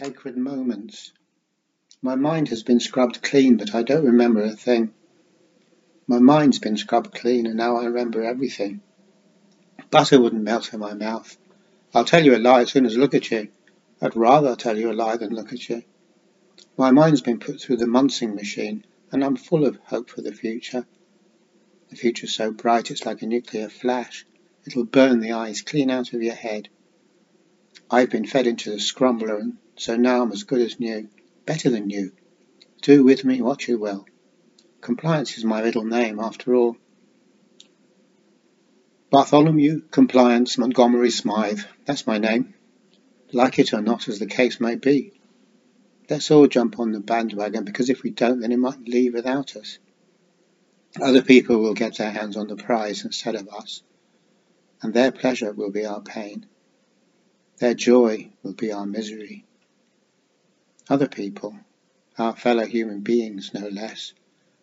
Sacred moments. My mind has been scrubbed clean, but I don't remember a thing. My mind's been scrubbed clean, and now I remember everything. Butter wouldn't melt in my mouth. I'll tell you a lie as soon as look at you. I'd rather tell you a lie than look at you. My mind's been put through the Munsing machine, and I'm full of hope for the future. The future's so bright it's like a nuclear flash. It'll burn the eyes clean out of your head. I've been fed into the scrumbler, and so now I'm as good as new, better than new. Do with me what you will. Compliance is my middle name, after all. Bartholomew Compliance Montgomery Smythe, that's my name. Like it or not, as the case may be. Let's all jump on the bandwagon, because if we don't, then it might leave without us. Other people will get their hands on the prize instead of us, and their pleasure will be our pain. Their joy will be our misery. Other people, our fellow human beings no less,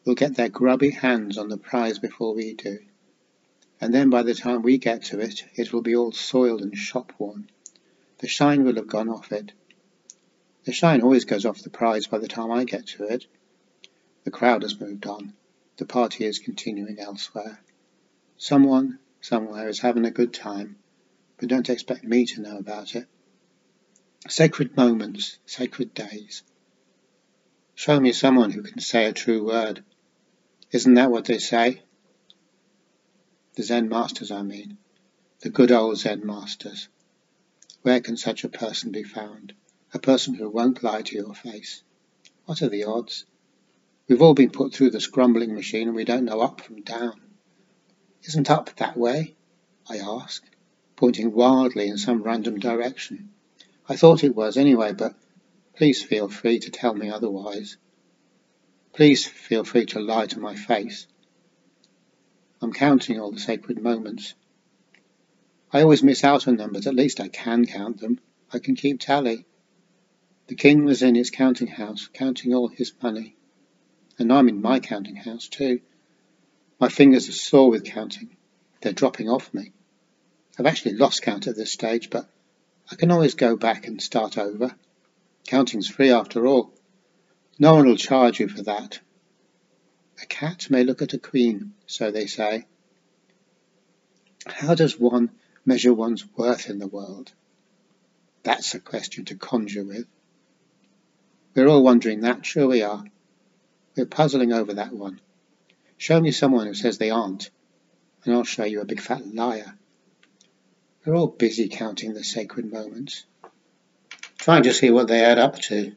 will get their grubby hands on the prize before we do. And then by the time we get to it, it will be all soiled and shop-worn. The shine will have gone off it. The shine always goes off the prize by the time I get to it. The crowd has moved on. The party is continuing elsewhere. Someone, somewhere, is having a good time but don't expect me to know about it. Sacred moments, sacred days. Show me someone who can say a true word. Isn't that what they say? The Zen masters, I mean. The good old Zen masters. Where can such a person be found? A person who won't lie to your face. What are the odds? We've all been put through the scrumbling machine and we don't know up from down. Isn't up that way? I ask pointing wildly in some random direction. I thought it was anyway, but please feel free to tell me otherwise. Please feel free to lie to my face. I'm counting all the sacred moments. I always miss out on them, but at least I can count them. I can keep tally. The king was in his counting house, counting all his money. And I'm in my counting house too. My fingers are sore with counting. They're dropping off me. I've actually lost count at this stage, but I can always go back and start over. Counting's free after all. No one will charge you for that. A cat may look at a queen, so they say. How does one measure one's worth in the world? That's a question to conjure with. We're all wondering that, sure we are. We're puzzling over that one. Show me someone who says they aren't, and I'll show you a big fat liar. We're all busy counting the sacred moments, trying to see what they add up to.